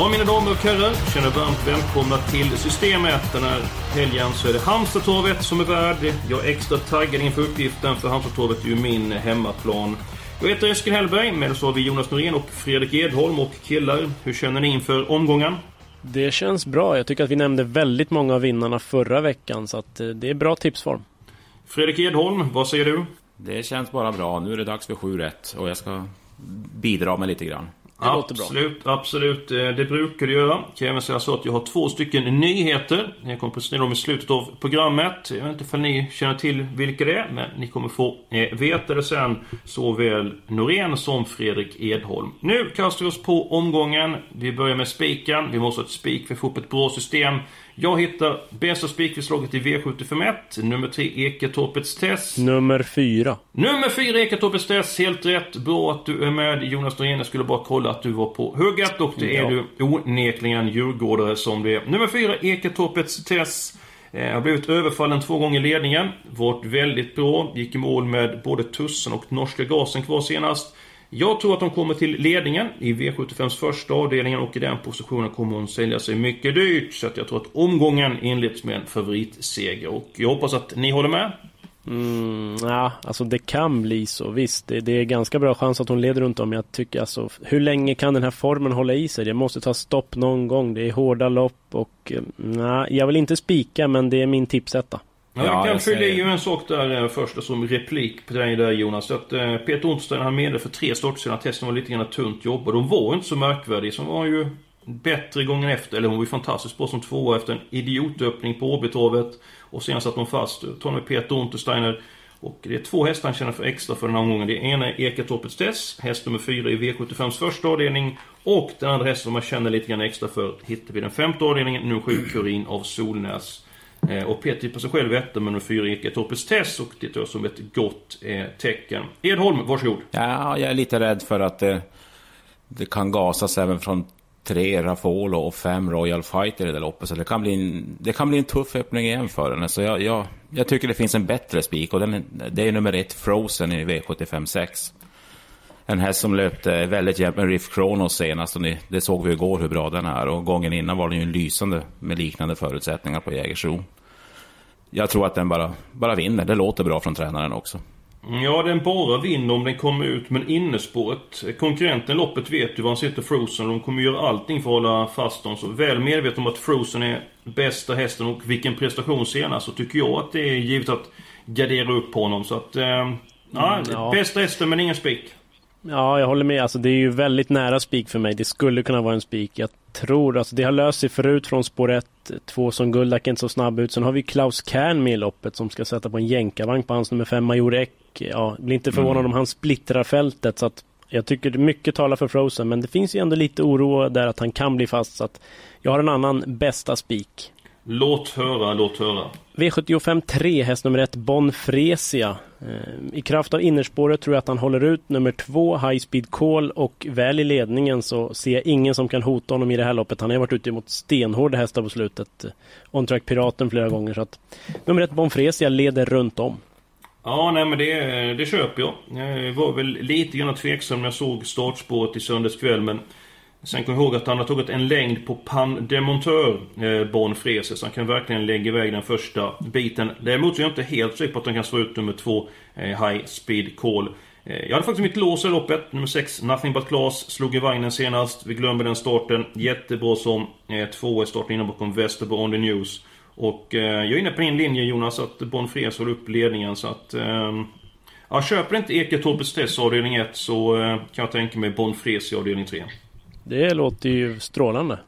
Ja, mina damer och herrar, känner varmt välkomna till Systemet. Den här helgen så är det Halmstadtorvet som är värd. Jag är extra taggad inför uppgiften för Halmstadtorvet är ju min hemmaplan. Jag heter Eskil Hellberg, med oss har vi Jonas Norén och Fredrik Edholm och killar. Hur känner ni inför omgången? Det känns bra. Jag tycker att vi nämnde väldigt många av vinnarna förra veckan så att eh, det är bra tipsform. Fredrik Edholm, vad säger du? Det känns bara bra. Nu är det dags för 7 rätt och jag ska bidra med lite grann. Det låter bra. absolut, absolut. Eh, det brukar du göra. Kan jag även säga så att jag har två stycken nyheter. Jag kommer presentera dem i slutet av programmet. Jag vet inte om ni känner till vilka det är, men ni kommer få eh, veta det sen. Såväl Norén som Fredrik Edholm. Nu kastar vi oss på omgången. Vi börjar med spiken. Vi måste ha ett spik för att få upp ett bra system. Jag hittar bästa spikförslaget i V751. Nummer 3 Eketorpets test. Nummer fyra. Nummer 4 Eketorpets test, helt rätt. Bra att du är med Jonas Norén. Jag skulle bara kolla att du var på hugget och det är Ja. du onekligen djurgårdare som det är. Nummer 4 Eketorpets test. Eh, har blivit överfallen två gånger i ledningen. Varit väldigt bra. Gick i mål med både tussen och norska gasen kvar senast. Jag tror att hon kommer till ledningen i V75s första avdelningen och i den positionen kommer hon sälja sig mycket dyrt. Så att jag tror att omgången inleds med en favoritseger. Och jag hoppas att ni håller med. Mm, ja, alltså det kan bli så. Visst, det, det är ganska bra chans att hon leder runt om. Jag tycker alltså, hur länge kan den här formen hålla i sig? Det måste ta stopp någon gång. Det är hårda lopp och eh, nej, jag vill inte spika men det är min tipsetta. Ja, Ja, jag kan jag fylla i en sak där eh, först som replik på dig där Jonas. Att eh, Peter Ontstein han meddelade för tre starter sedan att testen var lite grann tunt jobb. Och de var inte så märkvärdiga. Så var ju bättre gången efter. Eller hon var ju fantastiskt bra som tvåa efter en idiotöppning på Åbytorvet. Och sen satt de fast. Tar med Peter Untersteiner. Och det är två hästar han känner för extra för den här omgången. Det ena är Eketorpets Tess, häst nummer fyra i V75s första avdelning. Och den andra hästen som man känner lite grann extra för hittar vi den femte avdelningen, nummer sju Kurin av Solnäs. Eh, och Peter tippar sig själv etta men nummer fyra Eketorpets Tess och det tar jag som ett gott eh, tecken. Edholm, varsågod. Ja, jag är lite rädd för att det, det kan gasas även från tre Rafolo och fem Royal Fighter i det loppet. Så det kan bli en, det kan bli en tuff öppning igen för henne. Så jag, jag, jag tycker det finns en bättre spik och den, det är nummer ett Frozen i V75 6. En häst som löpte väldigt jämnt med Riff Kronos senast och ni, det såg vi igår hur bra den är. Och gången innan var den ju lysande med liknande förutsättningar på Jägersro. Jag tror att den bara, bara vinner. Det låter bra från tränaren också. Ja, den bara vinner om den kommer ut, men innespåret. Konkurrenten i loppet vet ju var han sitter Frozen de kommer göra allting för att hålla fast dem. Så väl medveten om att Frozen är bästa hästen och vilken prestation senast så tycker jag att det är givet att gardera upp på honom. Så att... Eh, ja, ja. bästa hästen men ingen spik. Ja, jag håller med. Alltså, det är ju väldigt nära spik för mig. Det skulle kunna vara en spik. Jag tror, alltså det har löst sig förut från spår 1. Två som Guldak är inte så snabb ut. Sen har vi Klaus Kern med i loppet som ska sätta på en jänkarvagn på hans nummer 5 Major Eck. Ja, blir inte förvånad om han splittrar fältet. Så att jag tycker det mycket talar för Frozen. Men det finns ju ändå lite oro där att han kan bli fast. Så att jag har en annan bästa spik. Låt höra, låt höra. V75 3, häst nummer 1, Bon Fresia. Eh, I kraft av innerspåret tror jag att han håller ut nummer 2, High Speed Call och väl i ledningen så ser jag ingen som kan hota honom i det här loppet. Han har varit ute mot stenhårda hästar på slutet. Eh, On Track Piraten flera gånger så att nummer 1, Bon Fresia leder runt om. Ja, nej men det, det köper jag. Jag var väl lite grann tveksam när jag såg startspåret i söndags kväll men Sen kom jag ihåg att han har tagit en längd på Pan Demonteur, eh, Bon Frese, så han kan verkligen lägga iväg den första biten. Däremot så är jag inte helt säker på att han kan slå ut nummer två, eh, High Speed Call. Eh, jag hade faktiskt mitt lås i loppet, nummer 6, Nothing But Class, slog i vagnen senast. Vi glömmer den starten. Jättebra som eh, två i starten innan bakom Westerbo On The News. Och eh, jag är inne på din linje Jonas, att Bon Frese håller upp ledningen så att... Eh, ja, köper inte Eketorpets Test avdelning 1 så eh, kan jag tänka mig Bon Frese i avdelning 3. Det låter ju strålande.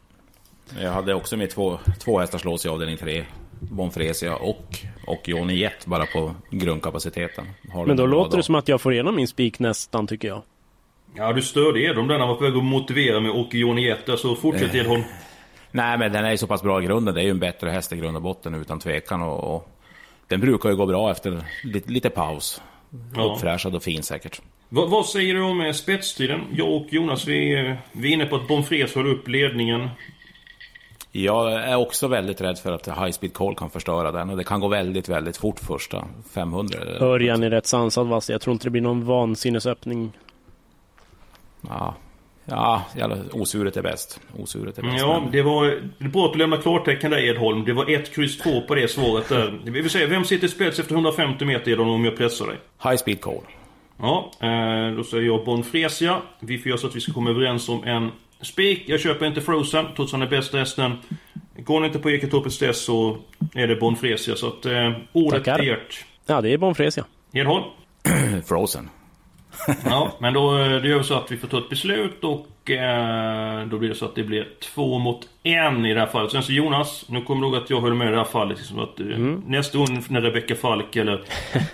Jag hade också med två, två hästars lås i avdelning 3. Bonfresia och, och Johnny Jet bara på grundkapaciteten. Har Men då låter dag. det som att jag får igenom min spik nästan tycker jag. Ja, du störde Edholm där. Han var på väg att motivera med Åke Johnny Jet. Så fortsätt Edholm. Nej, men den är ju så pass bra i grunden. Det är ju en bättre häst i grund och botten utan tvekan. Och, och den brukar ju gå bra efter lite, lite paus. Ja. Uppfräschad och fin säkert. Vad, vad säger du om eh, spetstiden? Jag och Jonas, vi, eh, vi är inne på att Bonfres håller upp ledningen. Jag är också väldigt rädd för att High Speed Call kan förstöra den. Och det kan gå väldigt, väldigt fort första 500. eller- Örjan är rätt sansad vass. Jag tror inte det blir någon vansinnesöppning. Ja, ja jävla, osuret är bäst. Osuret är bäst. Ja, men- det var det är bra att du lämnar klartecken där Edholm. Det var ett kryss två på det svaret där. Vi vill säga, vem sitter i spets efter 150 meter Edholm om jag pressar dig? High Speed Call. Ja, eh, då säger jag Bonfresia. Vi får göra så att vi ska komma överens om en spik. Jag köper inte Frozen, trots han är bästa hästen. Går ni inte på Eketorpets test så är det Bonfresia. Så att eh, ordet Tackar. är ert. Ja, det är Bonfresia. Edholm? Frozen. Ja, men då eh, det gör vi så att vi får ta ett beslut och eh, då blir det så att det blir två mot en i det här fallet. Sen så Jonas, nu kommer du ihåg att jag höll med i det här fallet. Liksom att, eh, Nästa gång när Rebecka Falk eller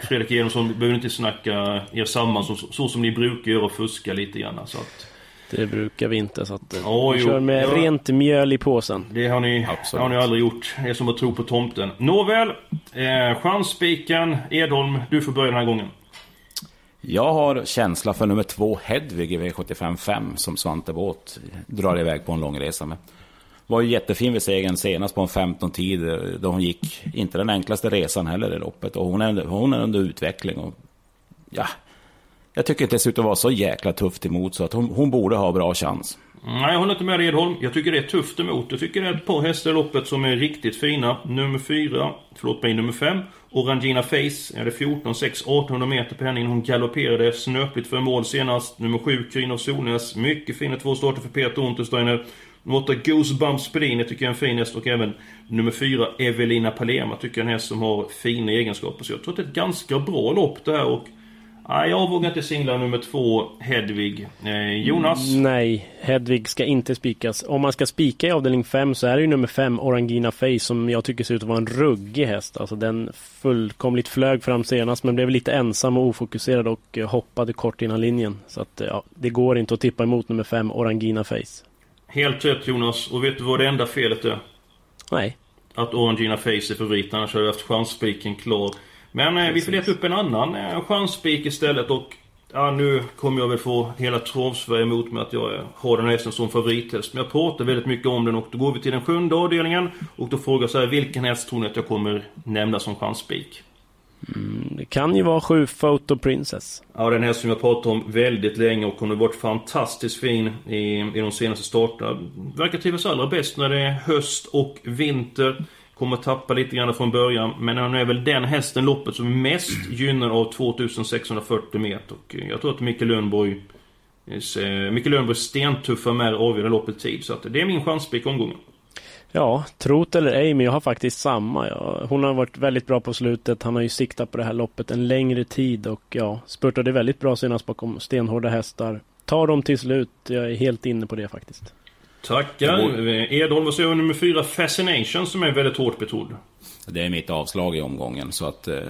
Fredrik Edensson behöver inte snacka er samman så, så som ni brukar göra och fuska lite grann. Så att, Det brukar vi inte så att... Ja, vi jo. kör med Ja. rent mjöl i påsen. det har ni, Absolut. har ni aldrig gjort. Det är som att tro på tomten. Nåväl, eh, chansspiken. Edholm, du får börja den här gången. Jag har känsla för nummer två Hedvig i V75 5 som Svante Båth drar iväg på en lång resa med. Var ju jättefin vid segern senast på en 15 tid då hon gick, inte den enklaste resan heller i loppet. Och hon är, hon är under utveckling. Och, ja, jag tycker dessutom det ser vara så jäkla tufft emot så att hon, hon borde ha bra chans. Nej, jag håller inte med Redholm. Edholm. Jag tycker det är tufft emot. Jag tycker det är ett par hästar i loppet som är riktigt fina. Nummer fyra, förlåt mig, nummer fem. Orangina Face. Är det 14, 6, 1800 meter på henne. Hon galopperade snöpligt för mål senast. Nummer 7, Kryn av Solnäs. Mycket fina två starter för Peter Untersteiner. Nummer 8, Goosebumps Pelin. Tycker jag är en fin häst. Och även nummer 4, Evelina Palema. Tycker jag är en häst som har fina egenskaper. Så jag tror att det är ett ganska bra lopp det här. Och Nej, jag vågar inte singla nummer två, Hedvig. Eh, Jonas? Nej, Hedvig ska inte spikas. Om man ska spika i avdelning 5 så är det ju nummer 5, Orangina Face, som jag tycker ser ut att vara en ruggig häst. Alltså den fullkomligt flög fram senast men blev lite ensam och ofokuserad och eh, hoppade kort innan linjen. Så att eh, ja, det går inte att tippa emot nummer 5, Orangina Face. Helt rätt Jonas. Och vet du vad det enda felet är? Nej, Att Orangina Face är favorit, annars hade vi haft chansspiken klar. Men eh, vi får leta upp en annan eh, chansspik istället och... Ja, nu kommer jag väl få hela Travsverige emot mig att jag eh, har den hästen som favorithäst. Men jag pratar väldigt mycket om den och då går vi till den sjunde avdelningen. Och då frågar jag så här, vilken häst tror ni att jag kommer nämna som chansspik? det kan ju vara 7 Photo Princess. Ja, den här som jag pratat om väldigt länge och hon har varit fantastiskt fin i, i de senaste starterna. Verkar trivas allra bäst när det är höst och vinter. Kommer tappa lite grann från början. Men han är väl den hästen loppet som är mest gynnad av 2640 meter. Och jag tror att Micke Lundborg... Eh, Micke Lundborg stentuffa med avgöra loppet tid. Så att det är min chanspik omgången. Ja, trot eller ej, men jag har faktiskt samma. Ja, hon har varit väldigt bra på slutet. Han har ju siktat på det här loppet en längre tid och ja, spurtade väldigt bra senast bakom stenhårda hästar. Tar dem till slut. Jag är helt inne på det faktiskt. Tackar. Edholm, vad säger du om nummer 4 Fascination som är väldigt hårt betrodd? Det är mitt avslag i omgången så att eh,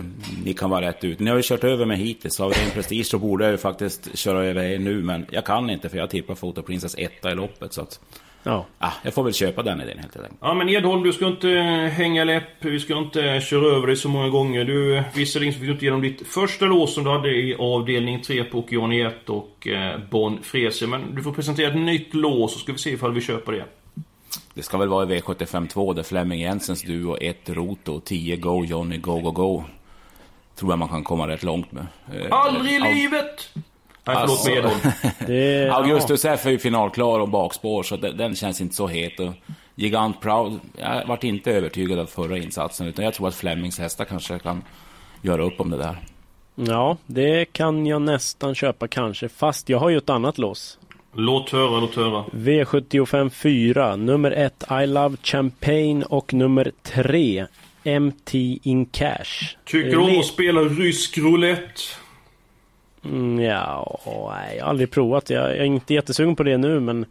ni kan vara rätt ut. Ni har ju kört över mig hittills. Av ren prestige så borde jag ju faktiskt köra över er nu. Men jag kan inte för jag tippar Photo Princess etta i loppet. Så att, Ja, ah, jag får väl köpa den idén helt enkelt. Ja men Edholm, du ska inte hänga läpp. Vi ska inte köra över dig så många gånger. Du, visserligen så fick du inte igenom ditt första lås som du hade i avdelning 3 på Okeani 1 och eh, Bon Fresia. Men du får presentera ett nytt lås så ska vi se ifall vi köper det. Det ska väl vara i V75 2 där Flemming Jensens duo 1 Roto 10 Go Johnny Go Go Go. Tror jag man kan komma rätt långt med. Eh, Aldrig i livet! Nej förlåt Alltså. mig Edholm. det... Augustus F är ju finalklar och bakspår så den, den känns inte så het. Och Gigant Proud, jag vart inte övertygad av förra insatsen utan jag tror att Flemings hästar kanske kan göra upp om det där. Ja, det kan jag nästan köpa kanske. Fast jag har ju ett annat lås. Låt höra, låt höra. V75 4, nummer 1 I Love Champagne och nummer 3 MT In Cash. Tycker Eh, om att spela rysk roulette. Mm, ja, jag har aldrig provat. Jag, jag är inte jättesugen på det nu men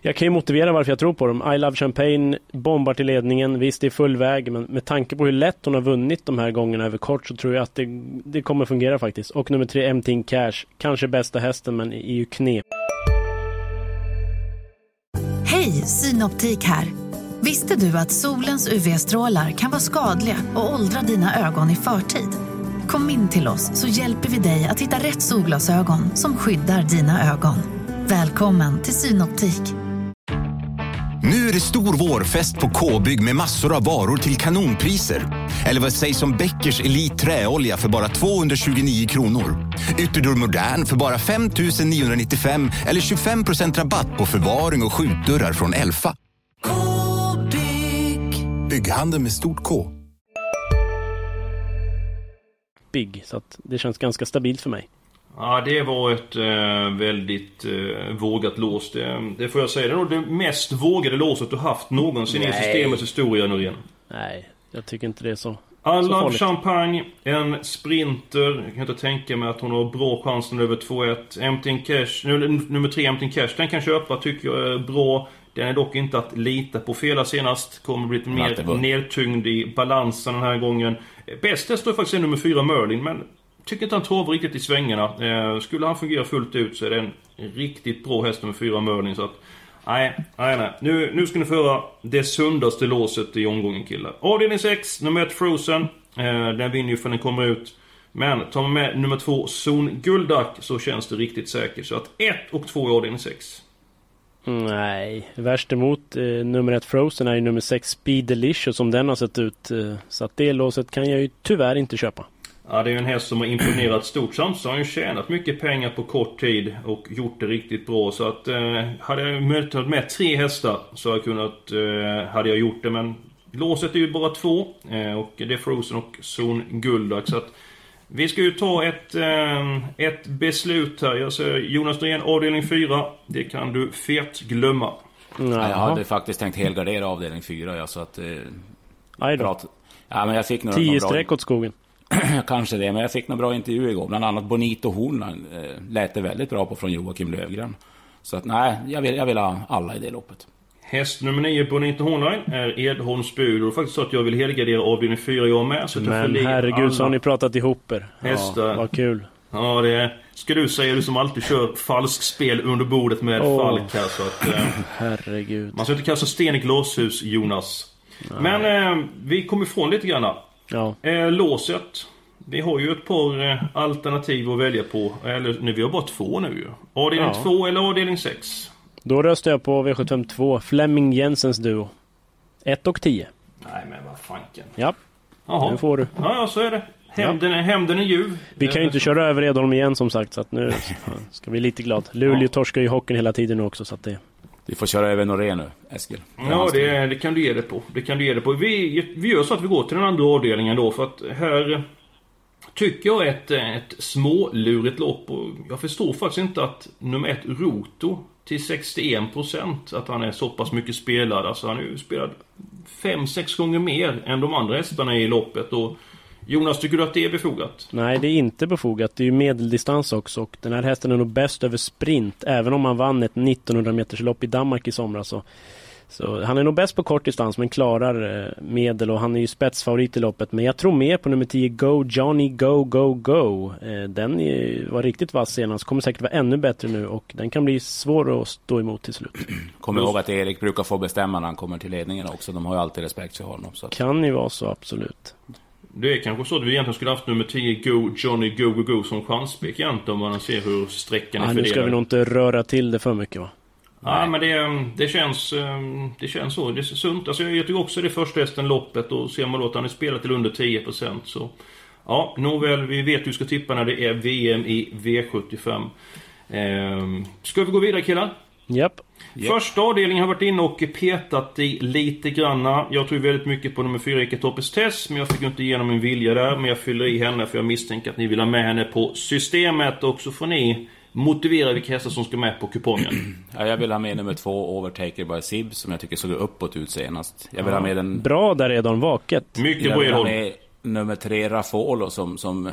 jag kan ju motivera varför jag tror på dem. I Love Champagne bombar till ledningen. Visst, det är full väg men med tanke på hur lätt hon har vunnit de här gångerna över kort så tror jag att det, det kommer fungera faktiskt. Och nummer tre, MT Cash. Kanske bästa hästen men är ju knep. Hej, Synoptik här. Visste du att solens UV-strålar kan vara skadliga och åldra dina ögon i förtid? Kom in till oss så hjälper vi dig att hitta rätt solglasögon som skyddar dina ögon. Välkommen till Synoptik. Nu är det stor vårfest på K-bygg med massor av varor till kanonpriser. Eller vad sägs om Bäckers Elite Träolja för bara 229 kronor? Ytterdörr Modern för bara 5 995 eller 25% rabatt på förvaring och skjutdörrar från Elfa. K-bygg. Bygghandeln med stort K. Big, så att det känns ganska stabilt för mig. Ja, det var ett eh, väldigt eh, vågat lås. Det, det får jag säga. Det är nog det mest vågade låset du haft någonsin i Nej. systemets historia nu igen. Nej, jag tycker inte det är så. I Så love farligt. champagne, en sprinter. Jag kan inte tänka mig att hon har bra chans nu över 2-1. Empty Cash, nu, nummer 3 Empty Cash, den kan köpa tycker jag är bra. Den är dock inte att lita på. Fela senast, kommer bli lite mer nedtyngd i balansen den här gången. Bäst häst står faktiskt i nummer 4 Merlin, men tycker inte han travar riktigt i svängarna. Eh, skulle han fungera fullt ut så är det en riktigt bra häst nummer 4 Merlin. Så att, nej, nej, nej. Nu, nu ska ni få höra det sundaste låset i omgången killar. Avdelning 6, nummer 1 Frozen. Eh, den vinner ju för den kommer ut. Men tar man med nummer 2 Zon Guldak så känns det riktigt säkert. Så att 1 och 2 i avdelning 6. Nej, värst emot eh, nummer ett Frozen är ju nummer sex Speed Delicious som den har sett ut. Eh, så att det låset kan jag ju tyvärr inte köpa. Ja, det är ju en häst som har imponerat stort. Samtidigt har han ju tjänat mycket pengar på kort tid och gjort det riktigt bra. Så att eh, hade jag möjligtvis med tre hästar så hade jag kunnat, eh, hade jag gjort det. Men låset är ju bara två. Eh, och det är Frozen och Zon Guldak. Så att vi ska ju ta ett, eh, ett beslut här. Jag säger Jonas Norén, avdelning 4. Det kan du fet glömma. Ja, jag hade faktiskt tänkt helgardera avdelning 4, ja, så att... Eh, Aj då. prat... Ja, men jag fick några, Tio några bra... streck åt skogen. Kanske det, men jag fick några bra intervjuer igår. Bland annat Bonito Horn eh, lät det väldigt bra på från Joakim Lövgren. Så att nej, jag vill, jag vill ha alla i det loppet. Häst nummer 9 Bonito Hornline är Edholms bud. Och det är faktiskt så att jag vill helgardera avdelning 4 jag med. Så Men herregud så har alla ni pratat ihop er. Hästar. Vad kul. Ja, det är... Ska du säga, du som alltid kör falsk spel under bordet med Åh. Falk här så att... Eh, Herregud. man ska inte kasta sten i glashus, Jonas. Men eh, vi kommer ifrån lite grann. Ja. Eh, låset. Vi har ju ett par eh, alternativ att välja på. Eller nu, vi har bara två nu ju. Avdelning Ja. 2 eller avdelning 6? Då röstar jag på V752 Fleming Jensens duo. 1 och 10. Nej men vad fanken. Ja, Jaha. nu får du. Ja, ja, så är det. Hämnden, är, hämnden är ljuv. Vi kan ju inte köra över Edholm igen som sagt så att nu ska vi lite glad. Luleå Ja. torskar ju hockeyn hela tiden nu också så att det... Vi får köra över Norén nu, Eskil. Ja, det, det kan du ge det på. Det kan du ge det på. Vi, vi gör så att vi går till den andra avdelningen då för att här tycker jag ett, ett smålurigt lopp och jag förstår faktiskt inte att nummer ett Roto till 61% att han är så pass mycket spelad. Alltså han har ju spelat 5-6 gånger mer än de andra hästarna i loppet och Jonas, tycker du att det är befogat? Nej, det är inte befogat. Det är ju medeldistans också och den här hästen är nog bäst över sprint. Även om han vann ett 1900 meters lopp i Danmark i somras. Så, så han är nog bäst på kort distans men klarar eh, medel och han är ju spetsfavorit i loppet. Men jag tror mer på nummer 10 Go Johnny Go Go Go. Eh, den var riktigt vass senast. Kommer säkert vara ännu bättre nu och den kan bli svår att stå emot till slut. Kom ihåg att Erik brukar få bestämma när han kommer till ledningen också. De har ju alltid respekt för honom. Så att... Kan ju vara så absolut. Det är kanske så att vi egentligen skulle haft nummer 10 Go Johnny Go Go Go som chanspik egentligen om man ser hur sträckan är Ah, nu fördelad. ska vi nog inte röra till det för mycket va? Ja, men det, det känns... eh, Det känns så. Det är sunt. Alltså, jag tycker också det är första hästen loppet och ser man då att han är spelat till under 10% så... Ja, nåväl. Vi vet hur vi ska tippa när det är VM i V75. Ehm, ska vi gå vidare killar? Japp. Första avdelningen har varit inne och petat i lite granna. Jag tror väldigt mycket på nummer 4, Ike Toppes Tess, men jag fick inte igenom min vilja där. Men jag fyller i henne för jag misstänker att ni vill ha med henne på systemet och så får ni motivera vilka hästar som ska med på kupongen. Ja, jag vill ha med nummer två, Overtaker by Sib, som jag tycker såg uppåt ut senast. Jag vill ha med den... Bra där redan vaket. Mycket Jag vill ha med nummer tre, Rafolo, som, som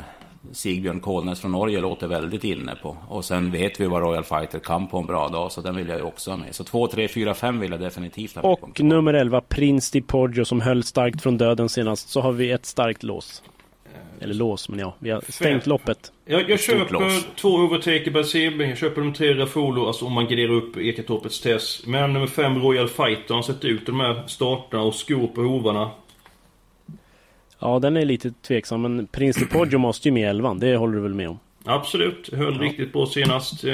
Sigbjörn Kolnes från Norge låter väldigt inne på. Och sen vet vi vad Royal Fighter kan på en bra dag, så den vill jag ju också ha med. Så 2, 3, 4, 5 vill jag definitivt ha med. Och nummer 11, Prince di Poggio som höll starkt från döden senast. Så har vi ett starkt lås. Eller lås, men ja, vi har stängt loppet. Jag, jag köper lås. två Overtaker Basim, jag köper de tre Rafolo, alltså om man graderar upp Eketorpets test. Men nummer fem Royal Fighter har sett ut de här starterna och skor på hovarna. Ja, den är lite tveksam, men Prince di Poggio måste ju med i elvan. Det håller du väl med om? Absolut, höll riktigt bra senast. Eh,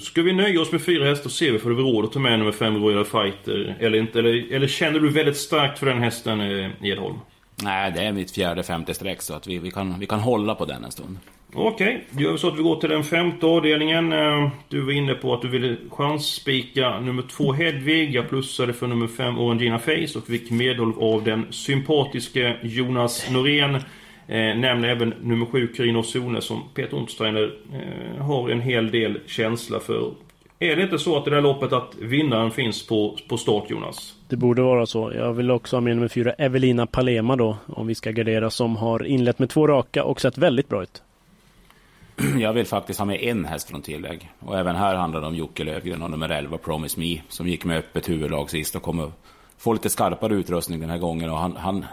ska vi nöja oss med fyra hästar och se vi får vi råd att ta med nummer fem Royal Fighter eller inte? Eller, eller känner du väldigt starkt för den hästen, eh, Edholm? Nej, det är mitt fjärde, femte streck, så att vi, vi, kan, vi kan hålla på den en stund. Okej, då gör vi så att vi går till den femte avdelningen. Eh, du var inne på att du ville chansspika nummer två Hedvig. Jag plussade för nummer fem Orangina Face och fick medhåll av den sympatiske Jonas Norén. Eh, nämner även nummer sju Carino Zone som Peter Ontsteiner eh, har en hel del känsla för. Är det inte så att i det här loppet att vinnaren finns på, på start Jonas? Det borde vara så. Jag vill också ha med nummer fyra, Evelina Palema då, om vi ska gardera, som har inlett med två raka och sett väldigt bra ut. Jag vill faktiskt ha med en häst från tillägg. Och även här handlar det om Jocke Löfgren och nummer 11, Promise Me, som gick med öppet huvudlag sist och kommer få lite skarpare utrustning den här gången. Och han, han,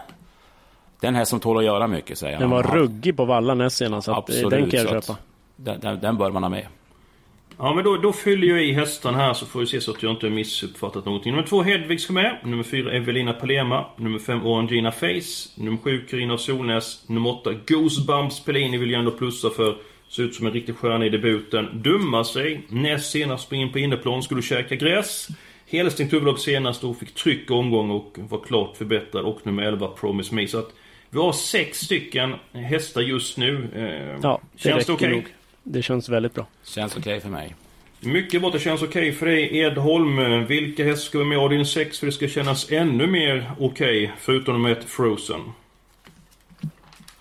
den här som tål att göra mycket, säger Den han. var Han- ruggig på vallan näst senast, så eh, Absolut, den kan jag köpa. Den, den, den bör man ha med. Ja men då, då fyller jag i hästarna här så får vi se så att jag inte har missuppfattat någonting. Nummer två Hedvig ska med. Nummer fyra Evelina Palema. Nummer fem Orangina Face. Nummer sju Carina Solnäs. Nummer åtta Goosebumps Pellini vill jag ändå plussa för. Ser ut som en riktig stjärna i debuten. Dumma sig. Näst senast in på inneplan skulle käka gräs. Helstängt huvudlag senast och fick tryck i omgång och var klart förbättrad. Och nummer 11 Promise Me. Så att vi har sex stycken hästar just nu. Eh, Ja, det känns det okej? nog. Det känns väldigt bra. Känns okej för mig. Mycket bra, det känns okej för dig Edholm. Vilka hästar ska vi med i avdelning 6 för det ska kännas ännu mer okej? förutom nummer ett Frozen.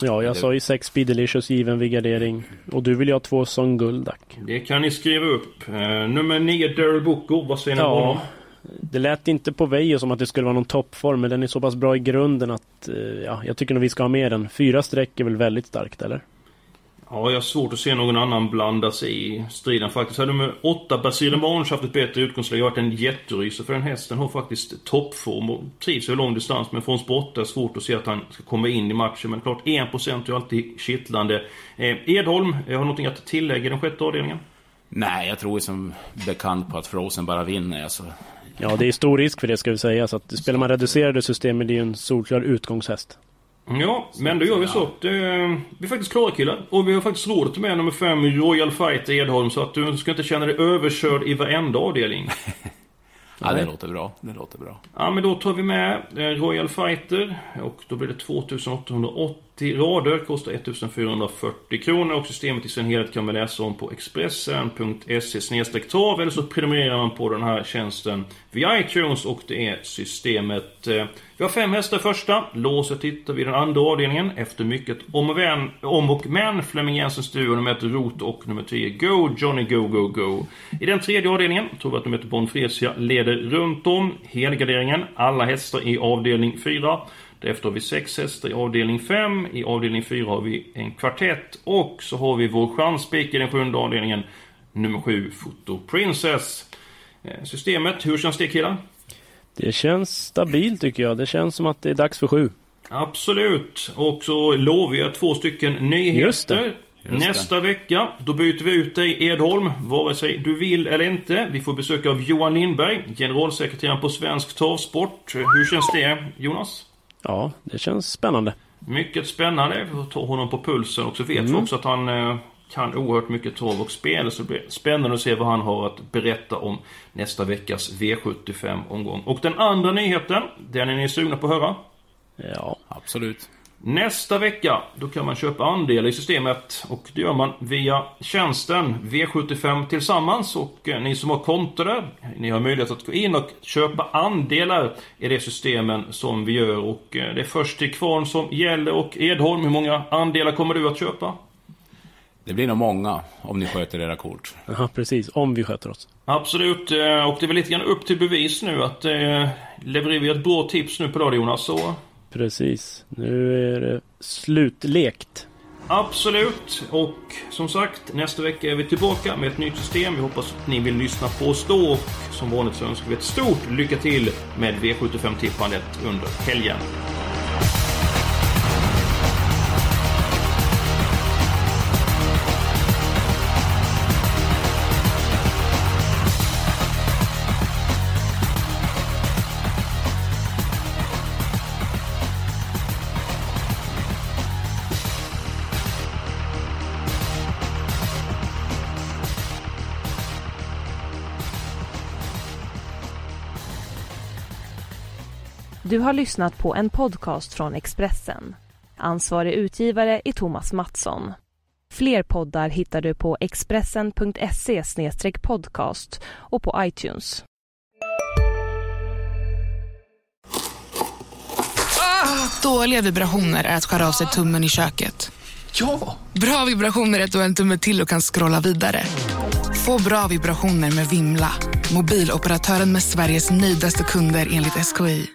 Ja, jag Det- sa ju sex Speedelicious given vid gardering. Och du vill ju ha två Son Guldak. Det kan ni skriva upp. Eh, nummer 9 Daryl Boko, vad säger ni om honom? Ja, det lät inte på Vejo som att det skulle vara någon toppform, men den är så pass bra i grunden att eh, ja, jag tycker nog vi ska ha med den. Fyra streck är väl väldigt starkt, eller? Ja, jag har svårt att se någon annan blanda sig i striden faktiskt. Hade nummer 8 Basile Monge haft ett bättre utgångsläge varit en jätterysare för den hästen har faktiskt toppform och trivs över lång distans. Men från sport är svårt att se att han ska komma in i matchen. Men klart 1% är ju alltid kittlande. Eh, Edholm, jag har någonting att tillägga i den sjätte avdelningen? Nej, jag tror som bekant på att Frozen bara vinner. Alltså, Ja, det är stor risk för det ska vi säga. Så att spelar man reducerade system är det ju en solklar utgångshäst. Ja, men då gör vi så. Det, vi är faktiskt klara killar. Och vi har faktiskt råd med nummer 5 Royal Fight Edholm. Så att du ska inte känna dig överkörd i varenda avdelning. ja, det låter bra. Det låter bra. Ja, men då tar vi med eh, Royal Fighter. Och då blir det 2880 rader. Kostar 1440 kronor. Och systemet i sin helhet kan man läsa om på expressen.se trav. Eller så prenumererar man på den här tjänsten via iTunes. Och det är systemet. Eh, vi har fem hästar i första. Låset hittar vi i den andra avdelningen. Efter mycket om och, vän, om och men. Flemming Jensens duo nummer ett Rot och nummer 10 Go Johnny Go Go Go. I den tredje avdelningen tror vi att nummer ett Bonfresia leder runt om. Helgarderingen. Alla hästar i avdelning 4. Därefter har vi sex hästar i avdelning 5. I avdelning 4 har vi en kvartett. Och så har vi vår chanspik i den sjunde avdelningen. Nummer 7 Foto Princess. Eh, Systemet, hur känns det killar? Det känns stabilt tycker jag. Det känns som att det är dags för sju. Absolut. Och så lovar jag två stycken nyheter. Just det. Just Nästa vecka, då byter vi ut dig Edholm, vare sig du vill eller inte. Vi får besök av Johan Lindberg, generalsekreteraren på Svensk Travsport. Hur känns det, Jonas? Ja, det känns spännande. Mycket spännande. Vi får ta honom på pulsen och så vet vi Mm. också att han eh, kan oerhört mycket trav och spel. Så det blir spännande att se vad han har att berätta om nästa veckas V75-omgång. Och den andra nyheten, den är ni sugna på att höra? Ja, Absolut. Nästa vecka, då kan man köpa andel i systemet och det gör man via tjänsten V75 Tillsammans och eh, ni som har konto där, ni har möjlighet att gå in och köpa andelar i det systemen som vi gör och eh, det är först till kvarn som gäller och Edholm, hur många andelar kommer du att köpa? Det blir nog många om ni sköter era kort. ja precis. Om vi sköter oss. Absolut, eh, och det är väl lite grann upp till bevis nu att eh, levererar vi ett bra tips nu på dag Jonas så Precis. Nu är det slutlekt. Absolut. Och som sagt, nästa vecka är vi tillbaka med ett nytt system. Vi hoppas att ni vill lyssna på oss då. Och som vanligt så önskar vi ett stort lycka till med V75-tippandet under helgen. Du har lyssnat på en podcast från Expressen. Ansvarig utgivare är Thomas Mattsson. Fler poddar hittar du på expressen.se podcast och på iTunes. Dåliga vibrationer är att skära av sig tummen i köket. Ja! Bra vibrationer är att du har en tumme till och kan scrolla vidare. Få bra vibrationer med Vimla. Mobiloperatören med Sveriges nöjdaste kunder enligt SKI.